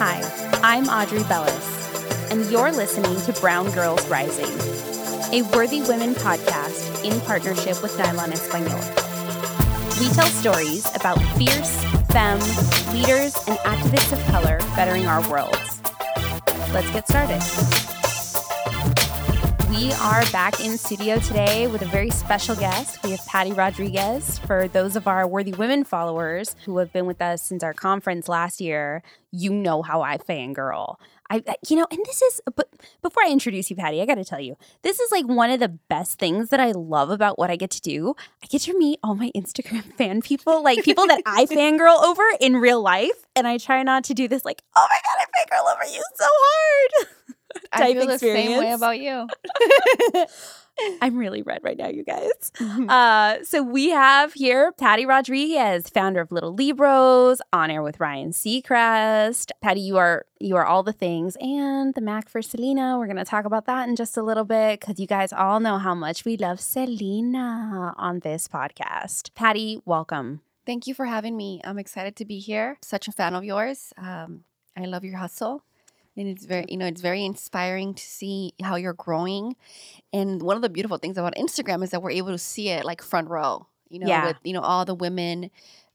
Hi, I'm Audrey Bellis, and you're listening to Brown Girls Rising, a Worthy Women podcast in partnership with Nylon Espanol. We tell stories about fierce, femme, leaders, and activists of color bettering our worlds. Let's get started. We are back in studio today with a very special guest. We have Patty Rodriguez. For those of our Worthy Women followers who have been with us since our conference last year, you know how I fangirl. I, you know, and this is, but before I introduce you, Patty, I got to tell you, this is like one of the best things that I love about what I get to do. I get to meet all my Instagram fan people, like people that I fangirl over in real life. And I try not to do this, like, oh my God, I fangirl over you so hard. I feel the same way about you. I'm really red right now, you guys. Uh, so we have here Patty Rodriguez, founder of Little Libros, on air with Ryan Seacrest. Patty, you are you are all the things, and the Mac for Selena. We're gonna talk about that in just a little bit because you guys all know how much we love Selena on this podcast. Patty, welcome. Thank you for having me. I'm excited to be here. Such a fan of yours. Um, I love your hustle and it's very mm. you know it's very inspiring to see how you're growing. And one of the beautiful things about instagram is that we're able to see it like front row you know Yeah. with you know all the women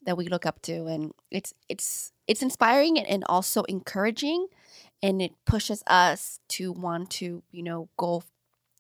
that we look up to. And it's it's it's inspiring and- also encouraging. And it pushes us to want to you know go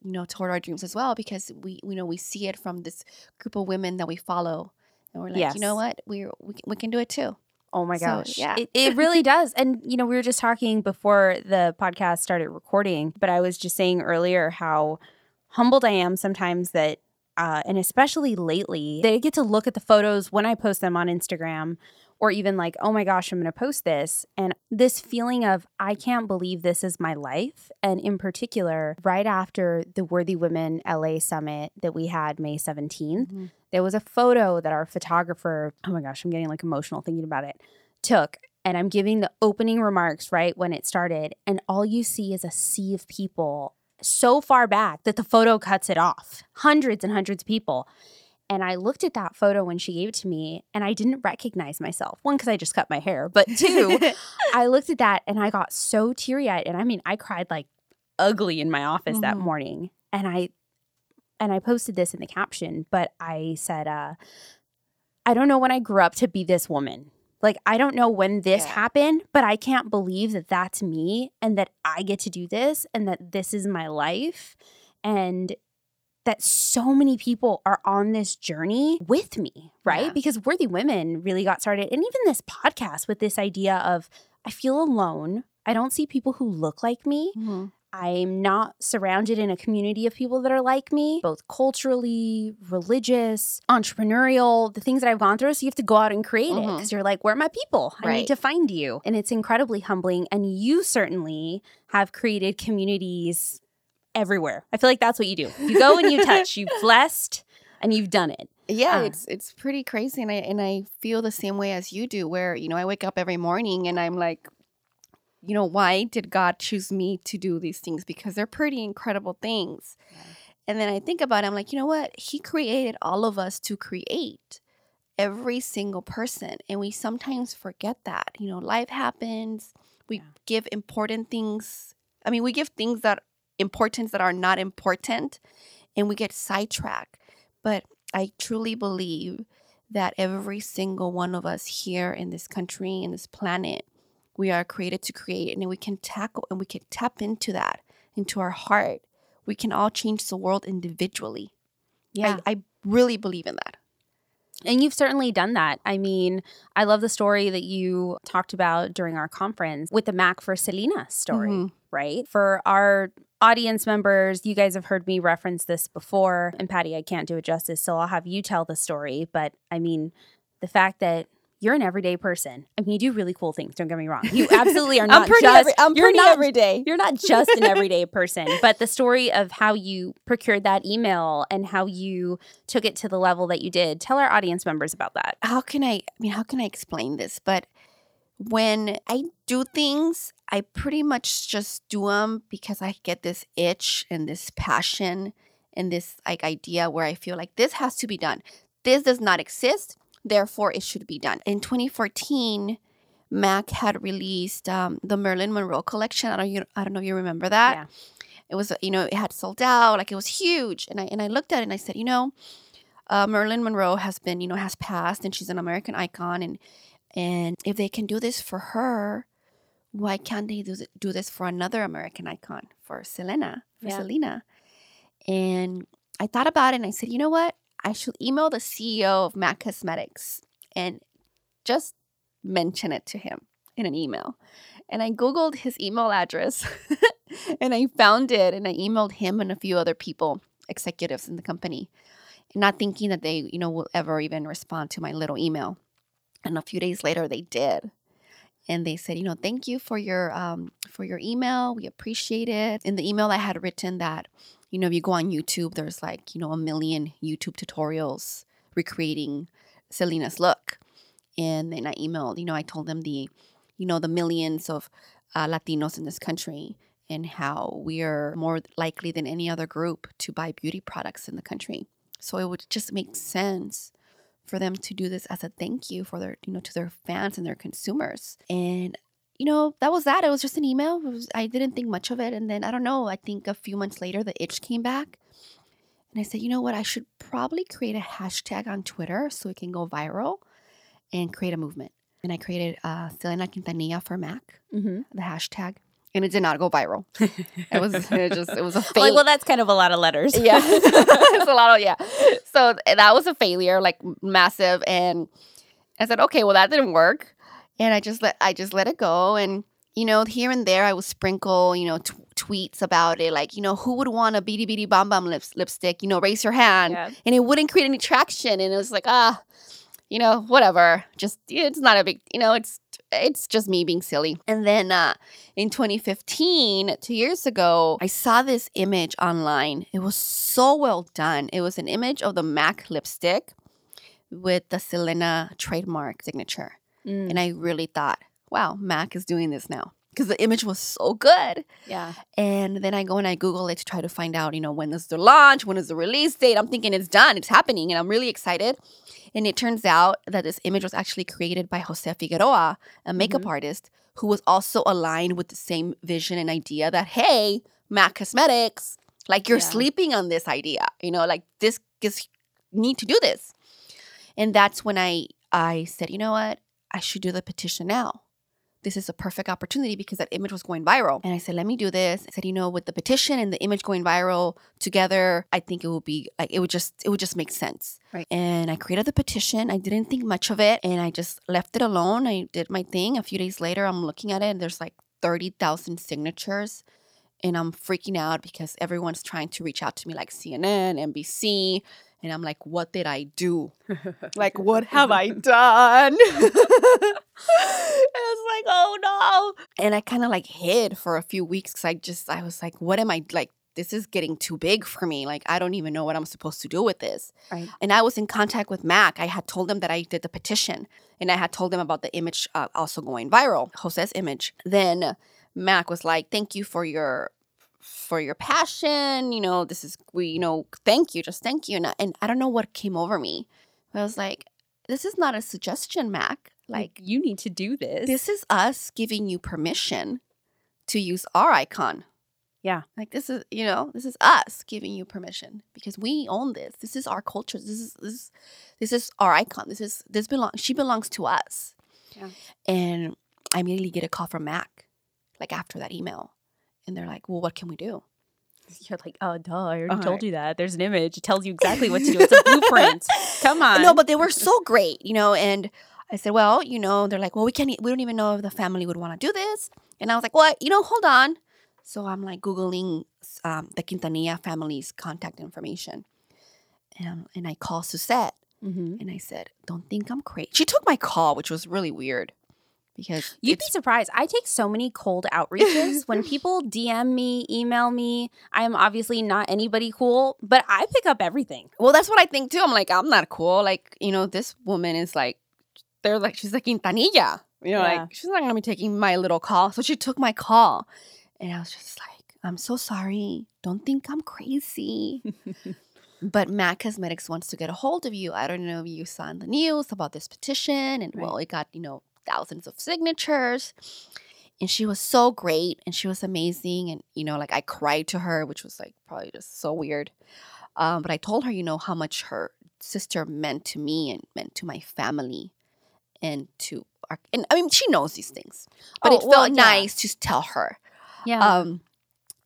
you know toward our dreams as well because we you know we see it from this group of women that we follow. And we're like you know what? We're we, we can do it too Oh my So, gosh. yeah. It, it really does. And, you know, we were just talking before the podcast started recording, but I was just saying earlier how humbled I am sometimes that, uh, and especially lately, that I get to look at the photos when I post them on Instagram or even like, oh my gosh, I'm going to post this. And this feeling of, I can't believe this is my life. And in particular, right after the Worthy Women LA Summit that we had May 17th, mm-hmm. there was a photo that our photographer, oh my gosh, I'm getting like emotional thinking about it, took. And I'm giving the opening remarks right when it started. And all you see is a sea of people so far back that the photo cuts it off. Hundreds and hundreds of people. And I looked at that photo when she gave it to me and I didn't recognize myself. One, because I just cut my hair, but two, I looked at that and I got so teary eyed. And I mean, I cried like ugly in my office that Mhm. morning. And I, and I posted this in the caption, but I said, uh, I don't know when I grew up to be this woman. Like, I don't know when this Yeah. happened, but I can't believe that that's me and that I get to do this and that this is my life. And that so many people are on this journey with me, right? Yeah. Because Worthy Women really got started, and even this podcast with this idea of I feel alone. I don't see people who look like me. Mhm. I'm not surrounded in a community of people that are like me, both culturally, religious, entrepreneurial, the things that I've gone through. So you have to go out and create it Mhm. because you're like, where are my people? I need Right. to find you. And it's incredibly humbling. And you certainly have created communities everywhere. I feel like that's what you do. You go and you touch, you've blessed and you've done it. Yeah, Uh. it's it's pretty crazy, and I and I feel the same way as you do. Where you know I wake up every morning and I'm like, you know, why did God choose me to do these things? Because they're pretty incredible things. And then I think about it, I'm like, you know what? He created all of us to create every single person, and we sometimes forget that. You know, life happens. We Yeah. give important things. I mean, we give things that importance that are not important, and we get sidetracked. But I truly believe that every single one of us here in this country, in this planet, we are created to create, and we can tackle and we can tap into that, into our heart. We can all change the world individually. I, I really believe in that. And you've certainly done that. I mean, I love the story that you talked about during our conference with the Mac for Selena story, Mhm. right? For our audience members, you guys have heard me reference this before. And Patty, I can't do it justice, so I'll have you tell the story. But I mean, the fact that you're an everyday person. I mean, you do really cool things. Don't get me wrong. You absolutely are not I'm pretty. just. every, I'm you're pretty not every day. you're not just an everyday person, but the story of how you procured that email and how you took it to the level that you did. Tell our audience members about that. how can I, I mean, how can I explain this? But when I do things, I pretty much just do them because I get this itch and this passion and this like idea where I feel like this has to be done. This does not exist, therefore it should be done. In 2014, Mac had released um, the Marilyn Monroe collection. I don't, you, I don't know if you remember that. Yeah. It was, you know, it had sold out, like it was huge. And I and I looked at it and I said, you know, uh, Marilyn Monroe has been, you know, has passed, and she's an American icon. And and if they can do this for her, why can't they do, do this for another American icon, for Selena, for Yeah. Selena? And I thought about it and I said, you know what? I should email the CEO of MAC Cosmetics and just mention it to him in an email. And I Googled his email address and I found it and I emailed him and a few other people, executives in the company, not thinking that they, you know, will ever even respond to my little email. And a few days later they did. And they said, you know, thank you for your um, for your email. We appreciate it. In the email I had written that, you know, if you go on YouTube, there's like, you know, a million YouTube tutorials recreating Selena's look. And then I emailed, you know, I told them the, you know, the millions of uh, Latinos in this country and how we are more likely than any other group to buy beauty products in the country. So it would just make sense for them to do this as a thank you for their, you know, to their fans and their consumers. And you know, that was that. It was just an email. Was, I didn't think much of it. And then I don't know, I think a few months later, the itch came back. And I said, you know what? I should probably create a hashtag on Twitter so it can go viral and create a movement. And I created uh, Selena Quintanilla for Mac, Mm-hmm. the hashtag, and it did not go viral. It was it just it was a fail. Like, well, that's kind of a lot of letters. yeah, it's a lot of yeah. So that was a failure, like massive. And I said, okay, well that didn't work, and I just let I just let it go. And you know, here and there, I would sprinkle, you know, t- tweets about it, like you know, who would want a Bidi Bidi Bom Bom lips, lipstick? You know, raise your hand, Yeah. and it wouldn't create any traction. And it was like, ah, you know, whatever. Just it's not a big, you know, it's it's just me being silly. And then uh, in 2015, two years ago, I saw this image online. It was so well done. It was an image of the MAC lipstick with the Selena trademark signature. Mm, And I really thought, wow, MAC is doing this now. Because the image was so good. yeah. And then I go and I Google it to try to find out, you know, when is the launch? When is the release date? I'm thinking it's done, it's happening, and I'm really excited. And it turns out that this image was actually created by Jose Figueroa, a makeup mm-hmm. artist who was also aligned with the same vision and idea that, hey, MAC Cosmetics, like you're Yeah. sleeping on this idea, you know, like this is need to do this. And that's when I I said, you know what? I should do the petition now this is a perfect opportunity because that image was going viral. And I said, let me do this. I said, you know, with the petition and the image going viral together, I think it will be like it would just it would just make sense. Right. And I created the petition. I didn't think much of it and I just left it alone. I did my thing. A few days later, I'm looking at it and there's like 30,000 signatures. And I'm freaking out because everyone's trying to reach out to me like CNN, NBC. And I'm like, what did I do? like, what have I done? and I was like, oh no. And I kind of like hid for a few weeks because I just, I was like, what am I like? This is getting too big for me. Like, I don't even know what I'm supposed to do with this. Right. And I was in contact with Mac. I had told them that I did the petition and I had told them about the image uh, also going viral, Jose's image. Then Mac was like, thank you for your for your passion. You know, this is we, you know, thank you, just thank you. And I, and I don't know what came over me. I was like, this is not a suggestion, Mac. Like you need to do this. this is us giving you permission to use our icon. Yeah. Like this is, you know, this is us giving you permission because we own this. This is our culture. This is this is, this is our icon. This is this belongs she belongs to us. Yeah. And I immediately get a call from Mac like after that email. And they're like, "Well, what can we do?" You're like, oh, duh, I already All told right. you that. There's an image. It tells you exactly what to do. It's a blueprint. Come on. No, but they were so great, you know. And I said, well, you know, they're like, well, we can't, we don't even know if the family would want to do this. And I was like, well, you know, hold on. So I'm like Googling um, the Quintanilla family's contact information. And, and I call Suzette Mhm. and I said, don't think I'm crazy. She took my call, which was really weird because You'd be surprised. I take so many cold outreaches. when people DM me, email me, I am obviously not anybody cool, but I pick up everything. well, that's what I think too. I'm like, I'm not cool. Like, you know, this woman is like, they're like, she's like Quintanilla. You know, Yeah. like she's not gonna be taking my little call. So she took my call. And I was just like, I'm so sorry. Don't think I'm crazy. but Mac Cosmetics wants to get a hold of you. I don't know if you saw in the news about this petition. And Right. well, it got, you know, thousands of signatures. And she was so great and she was amazing. And, you know, like I cried to her, which was like probably just so weird. Um, but I told her, you know, how much her sister meant to me and meant to my family and to our, and I mean, she knows these things, but Oh, it felt well, yeah. nice to tell her. Yeah. Um,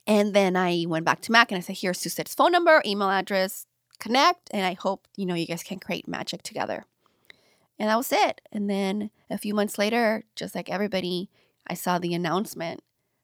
and then I went back to Mac and I said, here's Suzette's phone number, email address, connect, and I hope, you know, you guys can create magic together. And that was it. And then a few months later, just like everybody, I saw the announcement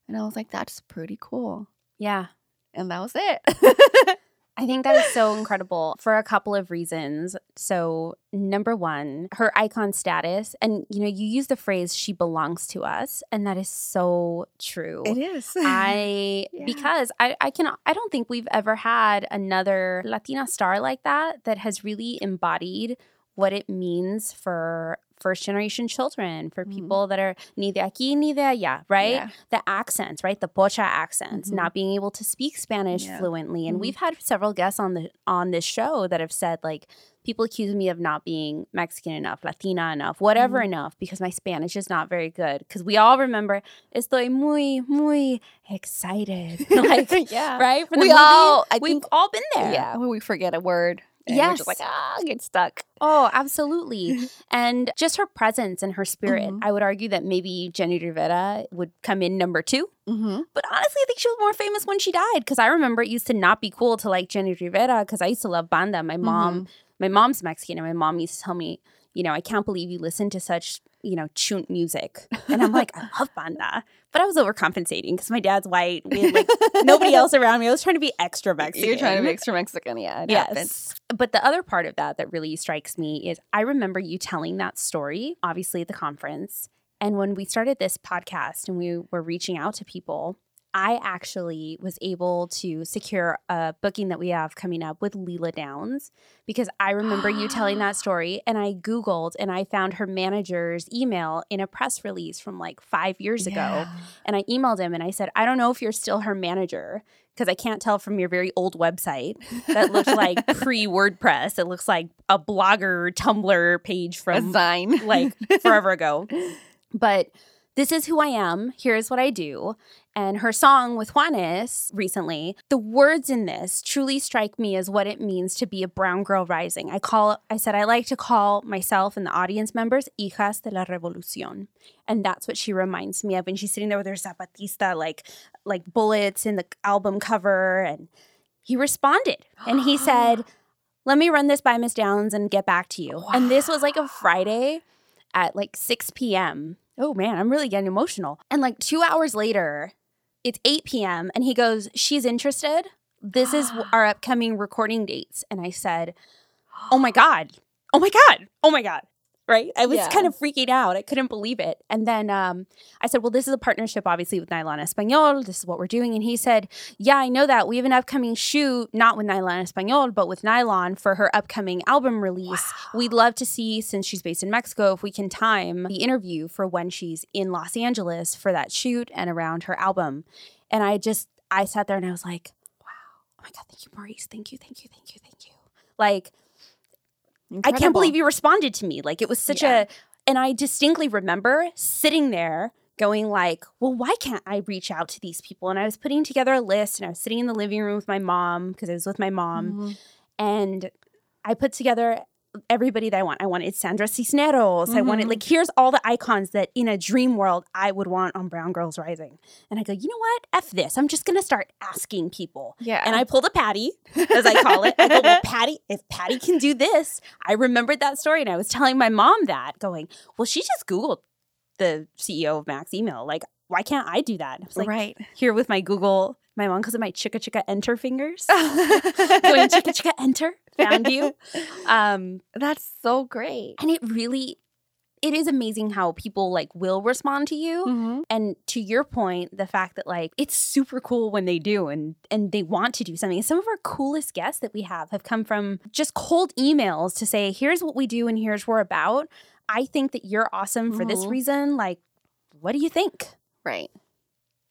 and I was like, that's pretty cool. yeah. And that was it. I think that is so incredible for a couple of reasons. So, number one, her icon status, and you know, you use the phrase she belongs to us, and that is so true. It is. I Yeah. because I I can I don't think we've ever had another Latina star like that that has really embodied what it means for first generation children, for Mhm. people that are ni de aquí ni de allá, right? Yeah. The accents, right? The pocha accents, Mhm. not being able to speak Spanish Yeah. fluently. And Mhm. we've had several guests on the on this show that have said like people accuse me of not being Mexican enough, Latina enough, whatever Mhm. enough because my Spanish is not very good. Because we all remember estoy muy muy excited, like yeah. right? For the We movie, all- I we've think- all been there. Yeah. When we forget a word. And We're just like, Yes. ah, get stuck. Oh, absolutely. and just her presence and her spirit. Mhm. I would argue that maybe Jenni Rivera would come in number two. Mm-hmm. But honestly, I think she was more famous when she died because I remember it used to not be cool to like Jenni Rivera because I used to love banda. My mom, my mom's Mexican, and my mom used to tell me, you know, I can't believe you listen to such, you know, chunt music. And I'm like, I love banda. But I was overcompensating because my dad's white. We had like nobody else around me. I was trying to be extra Mexican. You're trying to be extra Mexican. Yeah. It happens. Yes. But the other part of that that really strikes me is I remember you telling that story, obviously at the conference. And when we started this podcast and we were reaching out to people, I actually was able to secure a booking that we have coming up with Lila Downs because I remember you telling that story and I Googled and I found her manager's email in a press release from like five years ago. Yeah. And I emailed him and I said, I don't know if you're still her manager because I can't tell from your very old website that looks like pre WordPress. It looks like a blogger Tumblr page a from sign. like forever ago. But this is who I am. Here's what I do. And her song with Juanes recently, the words in this truly strike me as what it means to be a brown girl rising. I call I said I like to call myself and the audience members hijas de la revolucion. And that's what she reminds me of. And she's sitting there with her zapatista like like bullets in the album cover and he responded and he said, "Let me run this by Miss Downs and get back to you." And this was like a Friday at like 6 p.m. Oh man, I'm really getting emotional. And like two hours later, it's 8 p.m. and he goes, She's interested. This is our upcoming recording dates. And I said, Oh my God. Oh my God. Oh my God. Right. I was Yeah. kind of freaking out. I couldn't believe it. And then um, I said, Well, this is a partnership, obviously, with Nylon Espanol. This is what we're doing. And he said, Yeah, I know that. We have an upcoming shoot, not with Nylon Espanol, but with Nylon for her upcoming album release. We'd love to see, since she's based in Mexico, if we can time the interview for when she's in Los Angeles for that shoot and around her album. And I just, I sat there and I was like, wow, oh my God, thank you, Maurice. Thank you, thank you, thank you, thank you. Like, I can't believe you responded to me. Like, it was such Yeah. a, and I distinctly remember sitting there going like, well, why can't I reach out to these people? And I was putting together a list and I was sitting in the living room with my mom because I was with my mom Mhm. and I put together everybody that I want. I wanted Sandra Cisneros. I wanted Mhm. like here's all the icons that in a dream world I would want on Brown Girls Rising. And I go, you know what? F this. I'm just gonna start asking people. Yeah. And I pulled a Patty, as I call it. I go, well, Patty, if Patty can do this, I remembered that story and I was telling my mom that, going, well, she just Googled the CEO of MAC's email. Like, why can't I do that? I was like, right. here with my Google, my mom calls it my chicka chicka enter fingers. Going chicka chicka enter, found you. Um, That's so great. and it really, it is amazing how people like will respond to you. Mm-hmm. And to your point, the fact that like it's super cool when they do and and they want to do something. Some of our coolest guests that we have have come from just cold emails to say, here's what we do and here's what we're about. I think that you're awesome for this Mhm. reason. Like, what do you think? Right.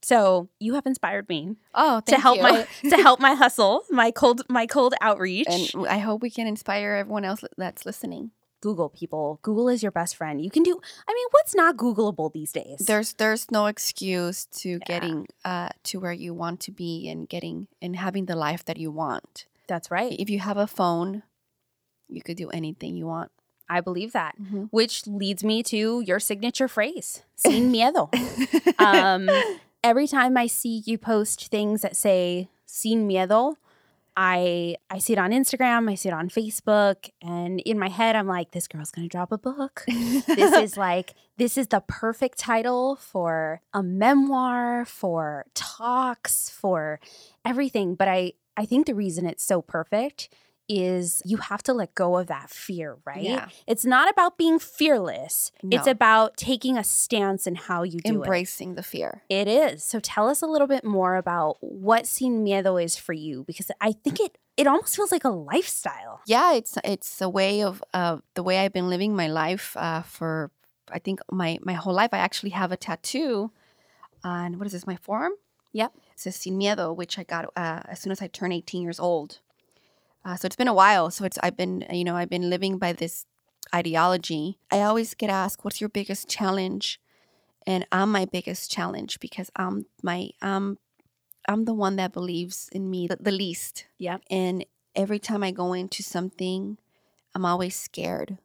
So you have inspired me Oh, to help you. my to help my hustle, my cold my cold outreach. and I hope we can inspire everyone else that's listening. Google people. Google is your best friend. You can do I mean, what's not Googleable these days? There's there's no excuse to Yeah. getting uh to where you want to be and getting and having the life that you want. That's right. If you have a phone, you could do anything you want. I believe that. Which leads me to your signature phrase, sin miedo. um, every time I see you post things that say sin miedo, I I see it on Instagram, I see it on Facebook, and in my head I'm like, this girl's gonna drop a book. this is like this is the perfect title for a memoir, for talks, for everything. But I I think the reason it's so perfect is you have to let go of that fear, right? Yeah. It's not about being fearless. No. It's about taking a stance in how you do it. Embracing the fear. It is. So tell us a little bit more about what sin miedo is for you because I think it it almost feels like a lifestyle. Yeah, it's it's a way of uh, the way I've been living my life uh, for I think my my whole life. I actually have a tattoo on what is this? My forearm. Yep. It says Sin Miedo, which I got uh, as soon as I turned 18 years old. Uh, so it's been a while. So it's I've been you know I've been living by this ideology. I always get asked, "What's your biggest challenge?" And I'm my biggest challenge because I'm my um I'm the one that believes in me the, the least. Yeah. And every time I go into something, I'm always scared.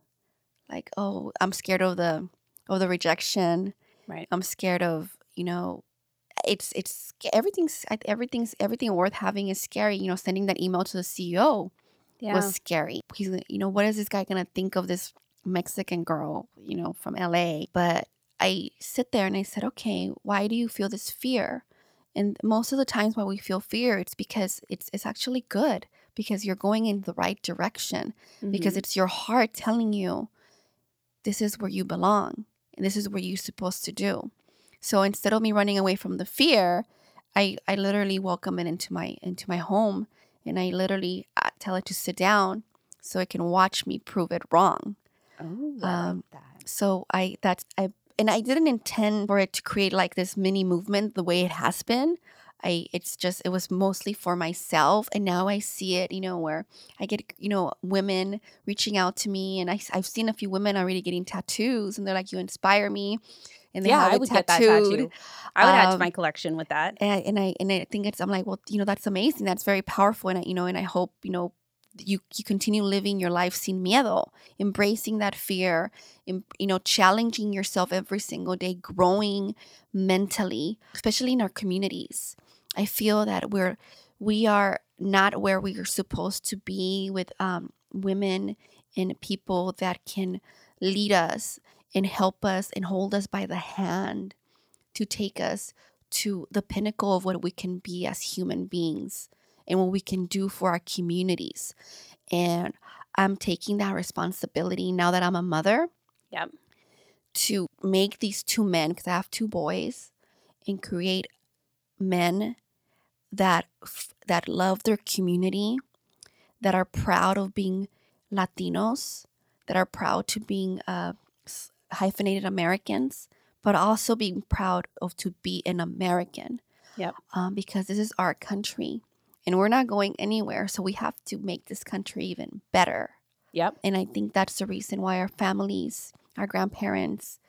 Like, oh, I'm scared of the of the rejection. Right. I'm scared of, you know, it's it's everything's everything's everything worth having is scary. You know, sending that email to the CEO Yeah. was scary. He's, like, you know, what is this guy gonna think of this Mexican girl, you know, from LA? But I sit there and I said, okay, why do you feel this fear? And most of the times why we feel fear, it's because it's it's actually good because you're going in the right direction because Mhm. it's your heart telling you this is where you belong and this is where you're supposed to do. So instead of me running away from the fear, I I literally welcome it into my into my home and I literally uh, tell it to sit down so it can watch me prove it wrong. oh, I um, like that. So I that's I and I didn't intend for it to create like this mini movement the way it has been. I it's just it was mostly for myself and now I see it, you know, where I get, you know, women reaching out to me and I I've seen a few women already getting tattoos and they're like you inspire me and they Yeah, have I would get that tattooed. tattoo. I would add to Um, my collection with that. And I, and I and I think it's I'm like, well, you know, that's amazing. That's very powerful and I, you know, and I hope, you know, you you continue living your life sin miedo, embracing that fear, em- you know, challenging yourself every single day, growing mentally, especially in our communities. I feel that we're we are not where we are supposed to be with um, women and people that can lead us and help us and hold us by the hand to take us to the pinnacle of what we can be as human beings and what we can do for our communities. And I'm taking that responsibility now that I'm a mother Yep. to make these two men, because I have two boys, and create men that f- that love their community, that are proud of being Latinos, that are proud to being uh, hyphenated Americans, but also being proud of to be an American. Yep. Um, because this is our country, and we're not going anywhere, so we have to make this country even better. Yep. And I think that's the reason why our families, our grandparents,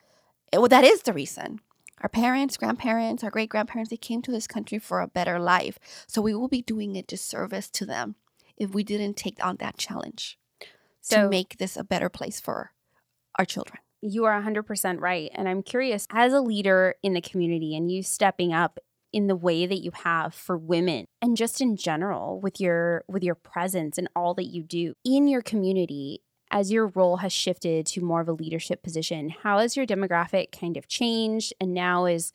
eh, well, that is the reason. Our parents, grandparents, our great grandparents, they came to this country for a better life. So we will be doing a disservice to them if we didn't take on that challenge So to make this a better place for our children. You are 100% right. And I'm curious, as a leader in the community and you stepping up in the way that you have for women and just in general with your with your presence and all that you do in your community as your role has shifted to more of a leadership position how has your demographic kind of changed and now is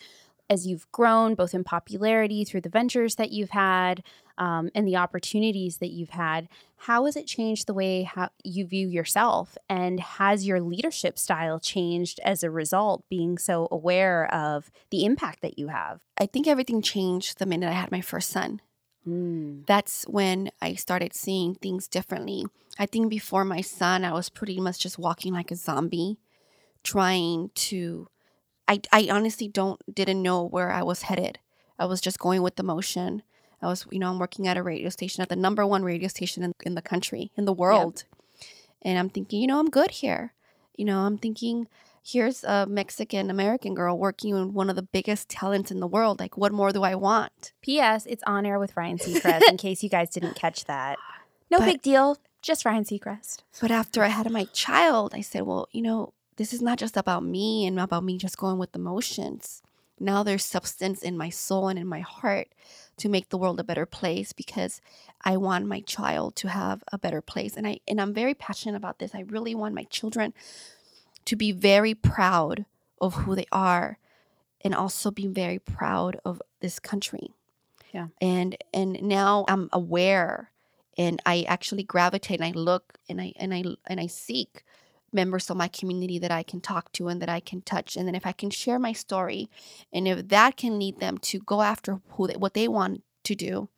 as you've grown both in popularity through the ventures that you've had um, and the opportunities that you've had how has it changed the way how you view yourself and has your leadership style changed as a result being so aware of the impact that you have I think everything changed the minute I had my first son. that's when I started seeing things differently. I think before my son, I was pretty much just walking like a zombie, trying to. I, I honestly don't didn't know where I was headed. I was just going with the motion. I was, you know, I'm working at a radio station at the number one radio station in, in the country, in the world. and I'm thinking, you know, I'm good here. You know, I'm thinking, here's a Mexican American girl working with one of the biggest talents in the world. Like, what more do I want? P.S. It's on air with Ryan Seacrest. in case you guys didn't catch that, no But- big deal. Just Ryan Seacrest. But after I had my child, I said, well, you know, this is not just about me and about me just going with emotions. Now there's substance in my soul and in my heart to make the world a better place because I want my child to have a better place. And I and I'm very passionate about this. I really want my children to be very proud of who they are and also be very proud of this country. Yeah. And and now I'm aware and I actually gravitate and I look and I and I and I seek members of my community that I can talk to and that I can touch and then if I can share my story and if that can lead them to go after who they, what they want to do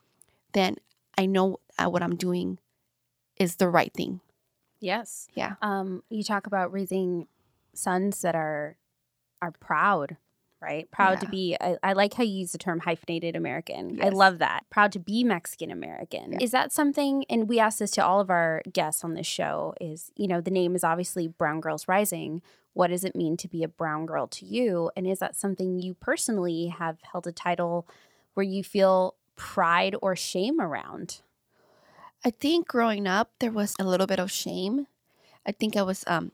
then I know uh, what I'm doing is the right thing. Yes. Yeah. Um, you talk about raising sons that are are proud, right? Proud to be. I, I like how you use the term hyphenated American. I love that. Proud to be Mexican American. Yeah. Is that something? And we ask this to all of our guests on this show. Is you know the name is obviously Brown Girls Rising. What does it mean to be a brown girl to you? And is that something you personally have held a title where you feel pride or shame around? I think growing up there was a little bit of shame. I think I was um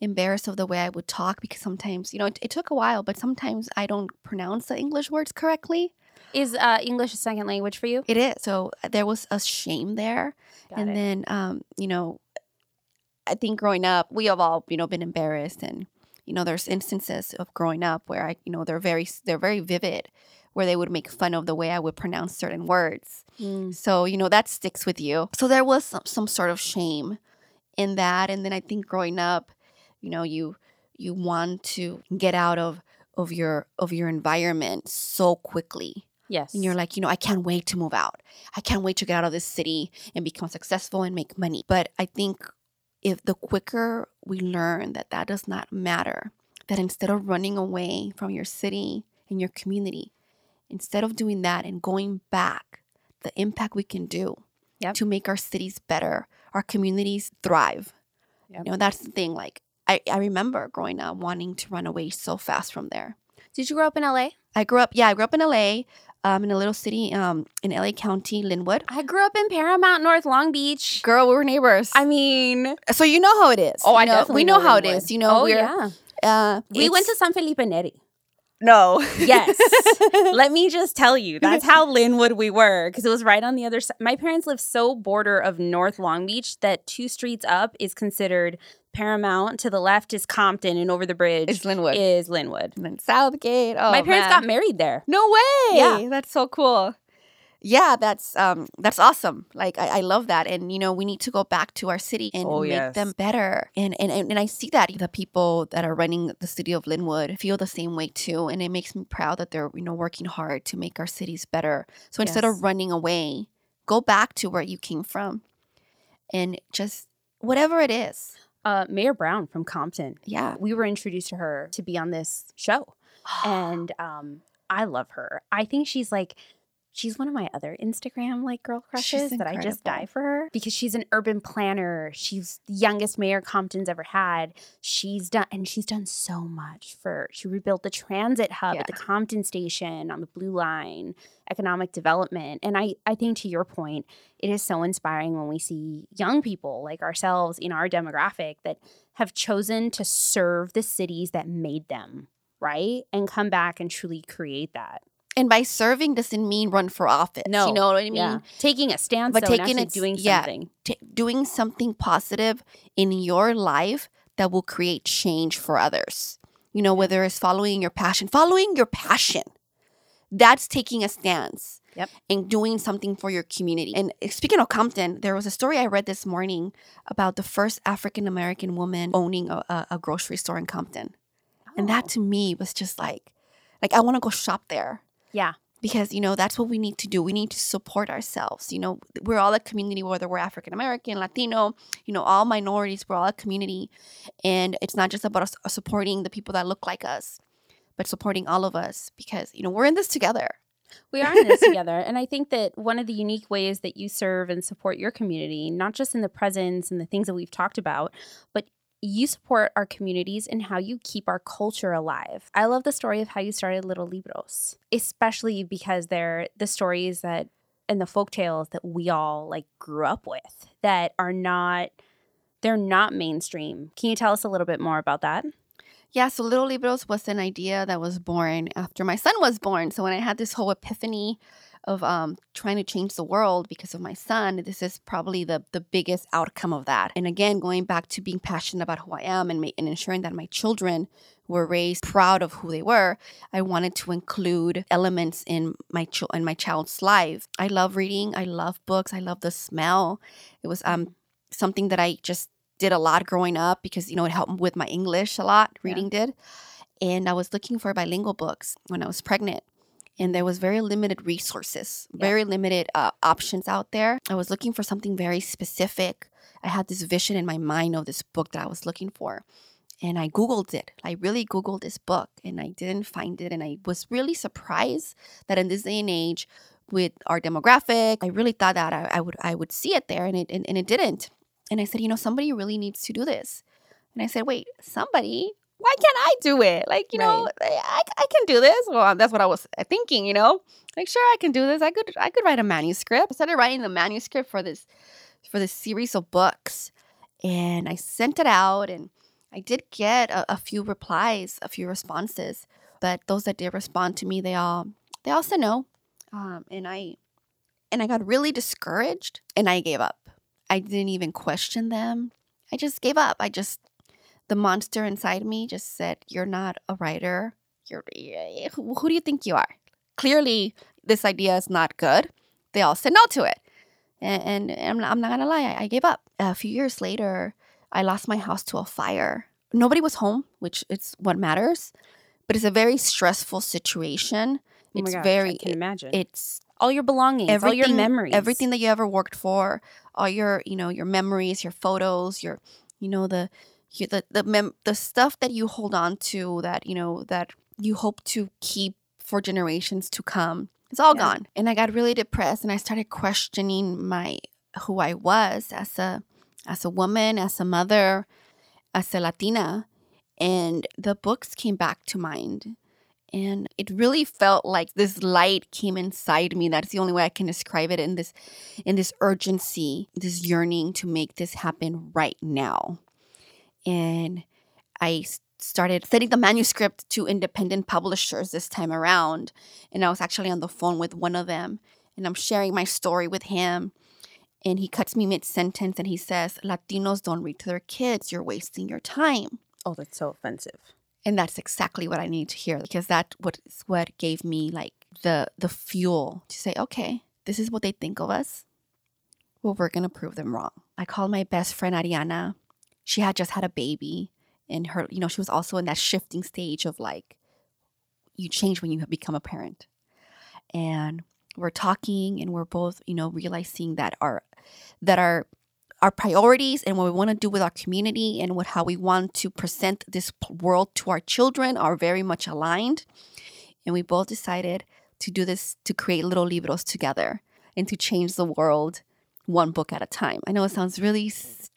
embarrassed of the way I would talk because sometimes, you know, it, it took a while, but sometimes I don't pronounce the English words correctly. Is uh, English a second language for you? It is. So uh, there was a shame there. Got and it. then um, you know, I think growing up, we have all, you know, been embarrassed and you know, there's instances of growing up where I, you know, they're very they're very vivid where they would make fun of the way I would pronounce certain words. Mm. So, you know, that sticks with you. So there was some, some sort of shame in that. And then I think growing up, you know, you you want to get out of of your of your environment so quickly. Yes. And you're like, you know, I can't wait to move out. I can't wait to get out of this city and become successful and make money. But I think if the quicker we learn that that does not matter, that instead of running away from your city and your community, instead of doing that and going back, the impact we can do Yep. to make our cities better, our communities thrive. Yep. You know, that's the thing. Like, I, I remember growing up wanting to run away so fast from there. Did you grow up in LA? I grew up, yeah, I grew up in LA, um, in a little city um, in LA County, Lynwood. I grew up in Paramount North, Long Beach. Girl, we were neighbors. I mean, so you know how it is. oh, I know, definitely we know, how it Lynwood. is. You know, oh we're yeah. uh, We went to San Felipe Neri. no. Yes. Let me just tell you, that's how Lynwood we were because it was right on the other side. My parents live so border of North Long Beach that two streets up is considered Paramount. To the left is Compton, and over the bridge is Lynwood. is Lynwood. and then Southgate. Oh, My parents man. got married there. No way. Yeah. That's so cool. Yeah, that's um that's awesome. Like I, I love that. And you know, we need to go back to our city and Oh, make yes. them better. And, and and and I see that the people that are running the city of Lynwood feel the same way too. And it makes me proud that they're, you know, working hard to make our cities better. So instead of running away, go back to where you came from and just whatever it is. Uh, Mayor Brown from Compton. Yeah. We were introduced to her to be on this show. and um, I love her. I think she's like she's one of my other Instagram like girl crushes that I just die for her because she's an urban planner. She's the youngest mayor Compton's ever had. She's done and she's done so much for. She rebuilt the transit hub at the Compton station on the Blue Line, economic development, and I I think to your point, it is so inspiring when we see young people like ourselves in our demographic that have chosen to serve the cities that made them right? And come back and truly create that. And by serving doesn't mean run for office. No. You know what I mean? yeah. Taking a stance, But and taking it- doing yeah. something. t- doing something positive in your life that will create change for others. You know, whether it's following your passion, following your passion, that's taking a stance Yep. and doing something for your community. And eh, speaking of Compton, there was a story I read this morning about the first African American woman owning a, a, a grocery store in Compton. And that Oh. to me was just like, like I want to go shop there Yeah. because you know that's what we need to do we need to support ourselves you know we're all a community whether we're african american latino you know all minorities we're all a community and it's not just about us uh, supporting the people that look like us but supporting all of us because you know we're in this together We are in this together. And I think that one of the unique ways that you serve and support your community, not just in the presence and the things that we've talked about, but you support our communities and how you keep our culture alive. I love the story of how you started Little Libros, especially because they're the stories that and the folk tales that we all like grew up with that are not they're not mainstream. Can you tell us a little bit more about that? Yeah, so Little Libros was an idea that was born after my son was born. So when I had this whole epiphany of um, trying to change the world because of my son, this is probably the the biggest outcome of that. And again, going back to being passionate about who I am and, ma- and ensuring that my children were raised proud of who they were, I wanted to include elements in my ch- in my child's life. I love reading. I love books. I love the smell. It was um something that I just did a lot growing up because you know it helped with my English a lot. Reading yeah. did, and I was looking for bilingual books when I was pregnant. And there was very limited resources, yeah. very limited uh, options out there. I was looking for something very specific. I had this vision in my mind of this book that I was looking for and I Googled it. I really Googled this book and I didn't find it. And I was really surprised that in this day and age, with our demographic, I really thought that I, I would I would see it there and it and, and it didn't. And I said, you know, somebody really needs to do this. And I said, wait, somebody? Why can't I do it? Like, you right. know, I, I can do this. Well, that's what I was uh, thinking, you know. Like, sure, I can do this. I could I could write a manuscript. I started writing the manuscript for this for this series of books. And I sent it out and I did get a, a few replies, a few responses, but those that did respond to me, they all they all said no, um, and I and I got really discouraged, and I gave up. I didn't even question them. I just gave up. I just the monster inside me just said, "You're not a writer. You're eh, who, who do you think you are? Clearly, this idea is not good." They all said no to it, and, and I'm, not, I'm not gonna lie, I, I gave up. A few years later, I lost my house to a fire. Nobody was home, which is what matters, but it's a very stressful situation. Oh it's gosh, very I can imagine. It's all your belongings, all your memories, everything that you ever worked for, all your you know your memories, your photos, your you know the the the mem- the stuff that you hold on to that you know that you hope to keep for generations to come. It's all yeah. gone, and I got really depressed, and I started questioning my who I was as a as a woman, as a mother, as a Latina. And the books came back to mind. And it really felt like this light came inside me. That's the only way I can describe it in this in this urgency, this yearning to make this happen right now. And I started sending the manuscript to independent publishers this time around. And I was actually on the phone with one of them and I'm sharing my story with him and he cuts me mid sentence and he says, Latinos don't read to their kids. You're wasting your time. Oh, that's so offensive. And that's exactly what I need to hear because that was what gave me like the the fuel to say, okay, this is what they think of us. Well, we're gonna prove them wrong. I called my best friend Ariana. She had just had a baby, and her, you know, she was also in that shifting stage of like, you change when you become a parent. And we're talking and we're both, you know, realizing that our that our our priorities and what we want to do with our community and what how we want to present this world to our children are very much aligned. And we both decided to do this to create little libros together and to change the world one book at a time. I know it sounds really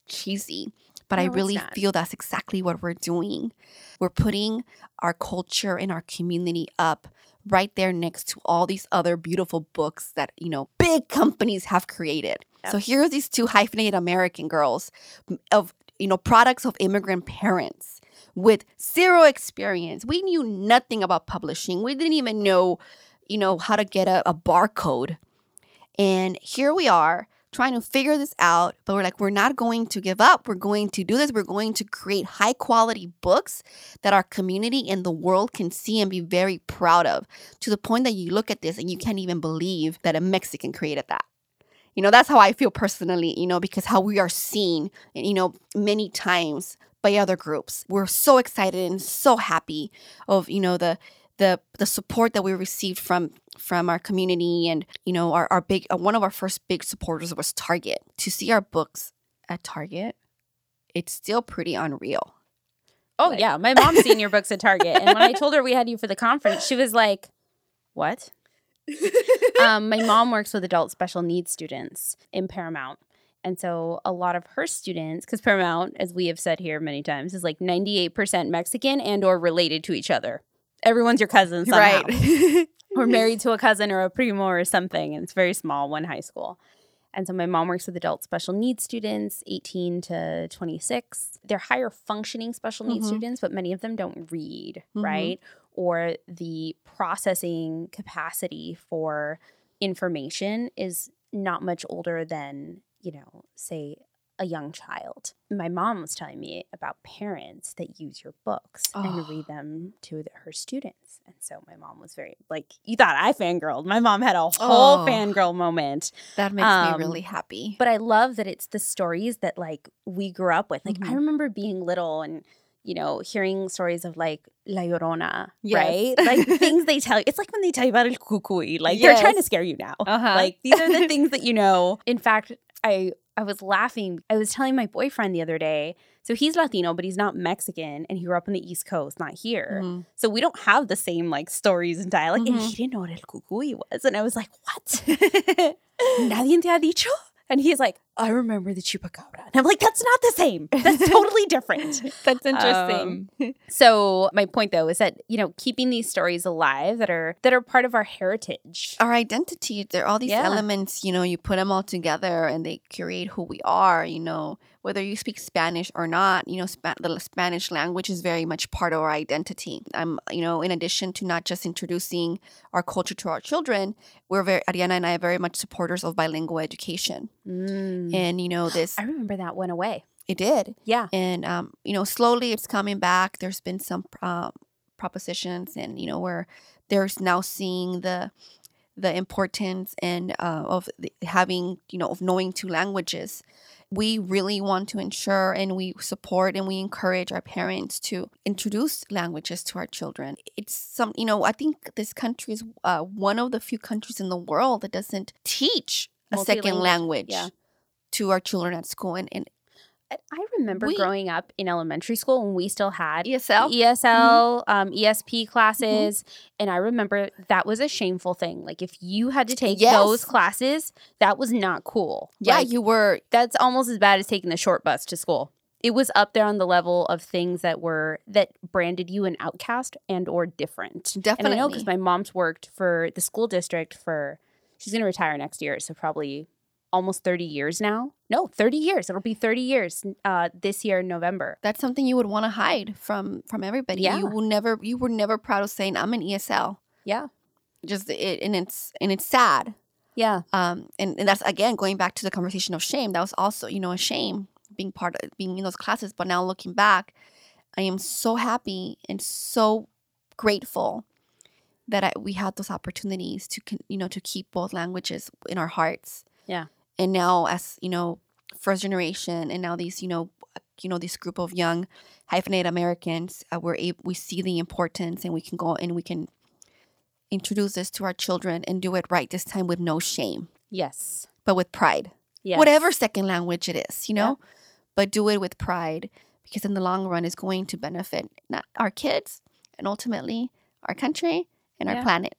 cheesy, but no, I really feel that's exactly what we're doing. We're putting our culture and our community up right there next to all these other beautiful books that, you know, big companies have created. Yep. So here are these two hyphenated American girls of, you know, products of immigrant parents with zero experience. We knew nothing about publishing. We didn't even know, you know, how to get a, a barcode. And here we are trying to figure this out, but we're like, we're not going to give up. We're going to do this. We're going to create high quality books that our community and the world can see and be very proud of to the point that you look at this and you can't even believe that a Mexican created that. You know, that's how I feel personally, you know, because how we are seen, you know, many times by other groups. We're so excited and so happy of, you know, the the the support that we received from from our community and you know our, our big uh, one of our first big supporters was target. To see our books at target it's still pretty unreal. Oh like, yeah. My mom's seen your books at target. And when i told her we had you for the conference she was like what? Um, my mom works with adult special needs students in Paramount. And so a lot of her students, because Paramount, as we have said here many times, is like 98% Mexican and or related to each other. Everyone's your cousin somehow. Right. or married to a cousin or a primo or something. And it's very small, one high school. And so my mom works with adult special needs students, 18 to 26. They're higher functioning special needs Mhm. students, but many of them don't read, Mhm. right? Or the processing capacity for information is not much older than, you know, say a young child. My mom was telling me about parents that use your books Oh. and read them to the, her students. And so my mom was very like, you thought I fangirled. My mom had a whole Oh. fangirl moment. that makes Um, me really happy. But I love that it's the stories that like we grew up with. Like I Mhm. remember being little and you know hearing stories of like La Llorona, Yes. right? Like things they tell you. It's like when they tell you about El Cucuy. Like they're trying to scare you now. Uh-huh. Like these are the things that you know. In fact, I I was laughing. I was telling my boyfriend the other day. So he's Latino, but he's not Mexican, and he grew up on the East Coast, not here. Mhm. So we don't have the same like stories and dialect. And Mhm. he didn't know what el cucuy was. And I was like, what? Nadie te ha dicho? And he's like, I remember the chupacabra. And I'm like, that's not the same. That's totally different. That's interesting. Um, so my point though is that, you know, keeping these stories alive that are that are part of our heritage. Our identity, there are all these Yeah. elements, you know, you put them all together and they create who we are, you know, whether you speak Spanish or not, you know, Spa- the Spanish language is very much part of our identity. I'm, you know, in addition to not just introducing our culture to our children, we're very, Ariana and I are very much supporters of bilingual education. Mm. And, you know, this, I remember that went away. it did. Yeah. and um, you know slowly it's coming back there's been some um, propositions and you know where there's now seeing the the importance and uh, of the, having you know of knowing two languages we really want to ensure and we support and we encourage our parents to introduce languages to our children it's some you know i think this country is uh, one of the few countries in the world that doesn't teach a second language yeah. to our children at school and, and I- remember We- growing up in elementary school when we still had esl ESL, um, ESP classes. And I remember that was a shameful thing. Like if you had to take Yes. those classes, that was not cool. yeah Like, you were that's almost as bad as taking the short bus to school. It was up there on the level of things that were that branded you an outcast and or different. And I know Definitely. because my mom's worked for the school district for she's gonna retire next year, so probably almost 30 years now. No, 30 years. It'll be 30 years uh, this year in November. that's something you would want to hide from from everybody. Yeah. You will never you were never proud of saying I'm an ESL. Yeah. Just it and it's and it's sad. Yeah. Um and, and that's again going back to the conversation of shame. That was also, you know, a shame being part of being in those classes. But now looking back, I am so happy and so grateful that I, we had those opportunities to you know to keep both languages in our hearts. Yeah. And now as, you know, first generation and now these, you know, you know this group of young hyphenated Americans, uh, we're able, we see the importance and we can go and we can introduce this to our children and do it right this time with no shame, Yes. but with pride. Yes. Whatever second language it is, you Yeah. know, but do it with pride because in the long run is going to benefit not our kids and ultimately our country and our planet.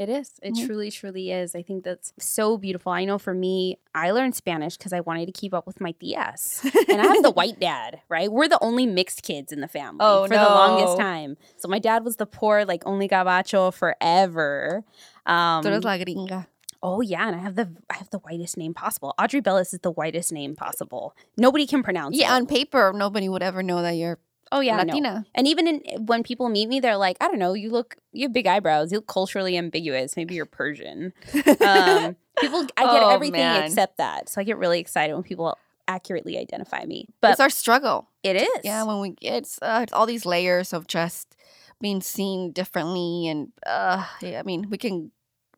It is. It Mhm. truly, truly is. I think that's so beautiful. I know for me, I learned Spanish because I wanted to keep up with my tias. and I have the white dad, right? We're the only mixed kids in the family Oh, for the longest time. So my dad was the poor, like only gabacho forever. Um, Tú eres la gringa. oh yeah, and I have the I have the whitest name possible. Audrey Bellis is the whitest name possible. Nobody can pronounce Yeah, it. Yeah, on paper, nobody would ever know that you're oh yeah, no. Latina. And even in, when people meet me, they're like, I don't know, you look, you have big eyebrows. You look culturally ambiguous. Maybe you're Persian. Um, people, I get Oh, everything man. except that. So I get really excited when people accurately identify me. But it's our struggle. it is. Yeah, when we it's uh, it's all these layers of just being seen differently, and uh, yeah, I mean, we can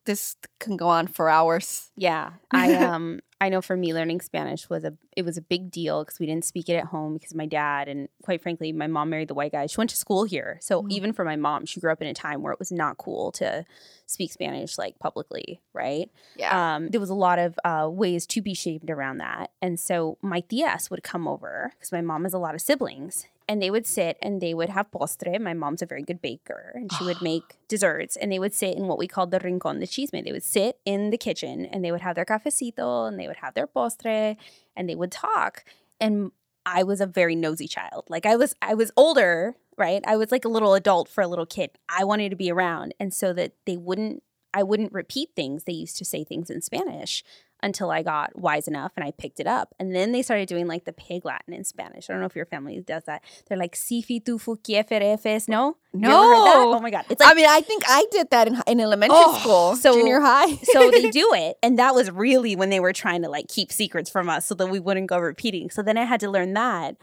this can go on for hours. Yeah, I um I know for me learning Spanish was a it was a big deal because we didn't speak it at home because my dad and quite frankly my mom married the white guy. She went to school here, so Mhm. even for my mom, she grew up in a time where it was not cool to speak Spanish like publicly, right? Yeah, Um, there was a lot of uh, ways to be shamed around that, and so my tias would come over because my mom has a lot of siblings, and they would sit and they would have postre. My mom's a very good baker and she would make desserts and they would sit in what we called the rincon de chisme. They would sit in the kitchen and they would have their cafecito and they would have their postre and they would talk. And I was a very nosy child. Like I was I was older, right? I was like a little adult for a little kid. I wanted to be around and so that they wouldn't I wouldn't repeat things. They used to say things in Spanish until I got wise enough and I picked it up. And then they started doing like the pig Latin in Spanish. I don't know if your family does that. They're like sifi tufu kieferefes. No? You heard that? No. Oh my God. It's like I mean, I think I did that in, in elementary Oh, school, so- junior high. so they do it and that was really when they were trying to like keep secrets from us so that we wouldn't go repeating so then i had to learn that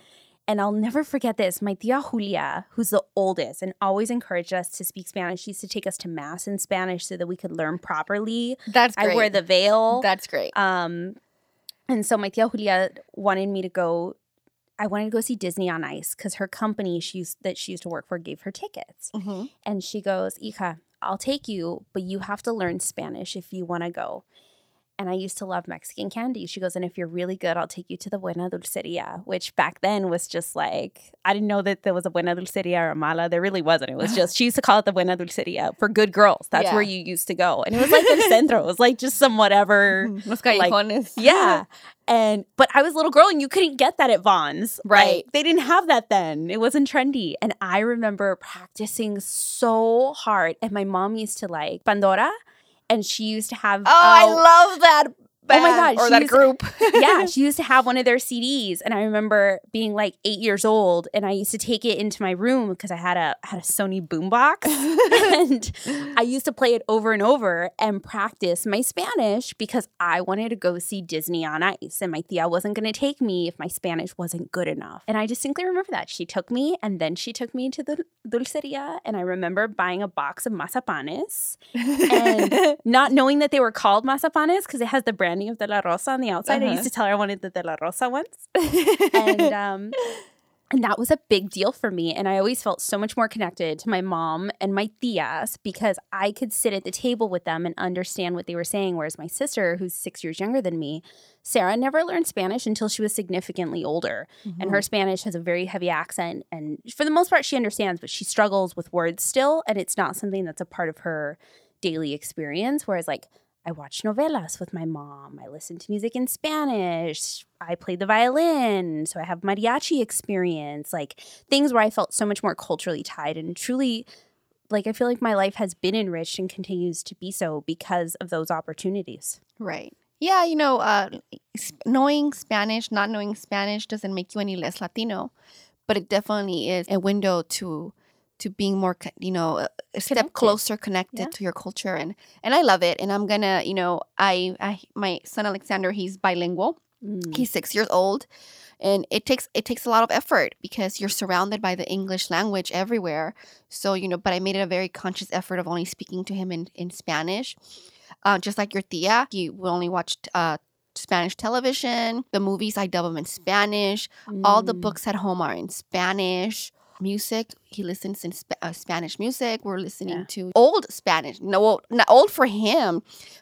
and i'll never forget this my tia julia who's the oldest and always encouraged us to speak spanish she used to take us to mass in spanish so that we could learn properly That's great. i wear the veil That's great. um and so my tia julia wanted me to go i wanted to go see disney on ice because her company she used, that she used to work for gave her tickets hmm and she goes, Ika, I'll take you, but you have to learn Spanish if you want to go. And I used to love Mexican candy. She goes, and if you're really good, I'll take you to the Buena Dulceria, which back then was just like, I didn't know that there was a Buena Dulceria or a Mala. There really wasn't. It was just, she used to call it the Buena Dulceria for good girls. That's Yeah. where you used to go. And it was like El Centro. It was like just some whatever. Los like- Yeah. And, but I was a little girl and you couldn't get that at Vons. Right. Like, they didn't have that then. It wasn't trendy. And I remember practicing so hard. And my mom used to like Pandora and she used to have. Oh, I uh, love that. Oh my band God, Or that was- group. yeah, she used to have one of their CDs, and I remember being like eight years old, and I used to take it into my room because I had a had a Sony boombox, and I used to play it over and over and practice my Spanish because I wanted to go see Disney on Ice, and my tia wasn't going to take me if my Spanish wasn't good enough. And I distinctly remember that she took me, and then she took me to the dulceria, and I remember buying a box of mazapanes and not knowing that they were called mazapanes because it has the branding of De La Rosa on the outside. I Uh-huh. used to tell her I wanted the De La Rosa ones. And um and that was a big deal for me. And I always felt so much more connected to my mom and my tias because I could sit at the table with them and understand what they were saying. Whereas my sister, who's six years younger than me, Sarah never learned Spanish until she was significantly older. And her Spanish has a very heavy accent. And for the most part, she understands, but she struggles with words still. And it's not something that's a part of her daily experience. Whereas, like, I watch novelas with my mom. I listen to music in Spanish. I play the violin. So I have mariachi experience, like things where I felt so much more culturally tied and truly like I feel like my life has been enriched and continues to be so because of those opportunities. Right. Yeah, you know, uh, knowing Spanish, not knowing Spanish doesn't make you any less Latino, but it definitely is a window to to being more, you know, a step Connected. closer connected Yeah. to your culture, and and I love it. And I'm gonna, you know, I, I my son Alexander, he's bilingual. Mm. He's six years old, and it takes it takes a lot of effort because you're surrounded by the English language everywhere. So you know, but I made it a very conscious effort of only speaking to him in in Spanish. Uh, just like your tia, he only watch uh, Spanish television. The movies I dub them in Spanish. All the Mm. books at home are in Spanish. Music, he listens in Sp- uh, Spanish music. We're listening Yeah. to old Spanish. No, old- not old for him,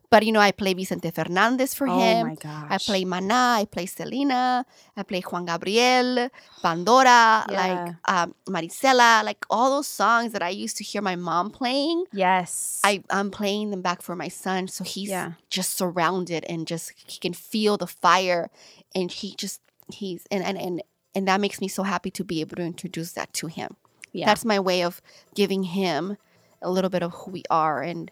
but you know, I play Vicente Fernandez for Oh him. my gosh. I play Mana, I play Selena, I play Juan Gabriel, Pandora, like um, Marisela, like all those songs that I used to hear my mom playing. Yes. I, I'm playing them back for my son. So he's Yeah. just surrounded and just he can feel the fire and he just he's and and and, and that makes me so happy to be able to introduce that to him. yeah. That's my way of giving him a little bit of who we are and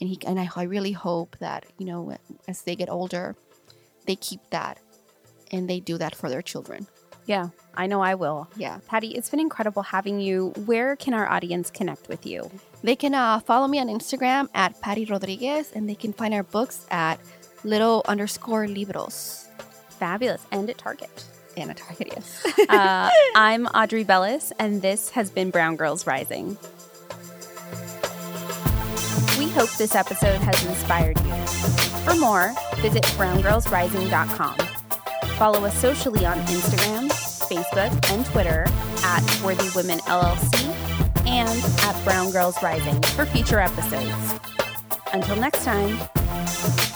and he and I, I really hope that, you know, as they get older, they keep that and they do that for their children. yeah. I know I will. Yeah. Patty, it's been incredible having you. Where can our audience connect with you? They can uh, follow me on Instagram at Patty Rodriguez and they can find our books at little underscore libros Fabulous. And at Target. And a. Uh, I'm Audrey Bellis, and this has been Brown Girls Rising. We hope this episode has inspired you. For more, visit browngirlsrising.com. Follow us socially on Instagram, Facebook, and Twitter at Worthy Women LLC and at Brown Girls Rising for future episodes. Until next time.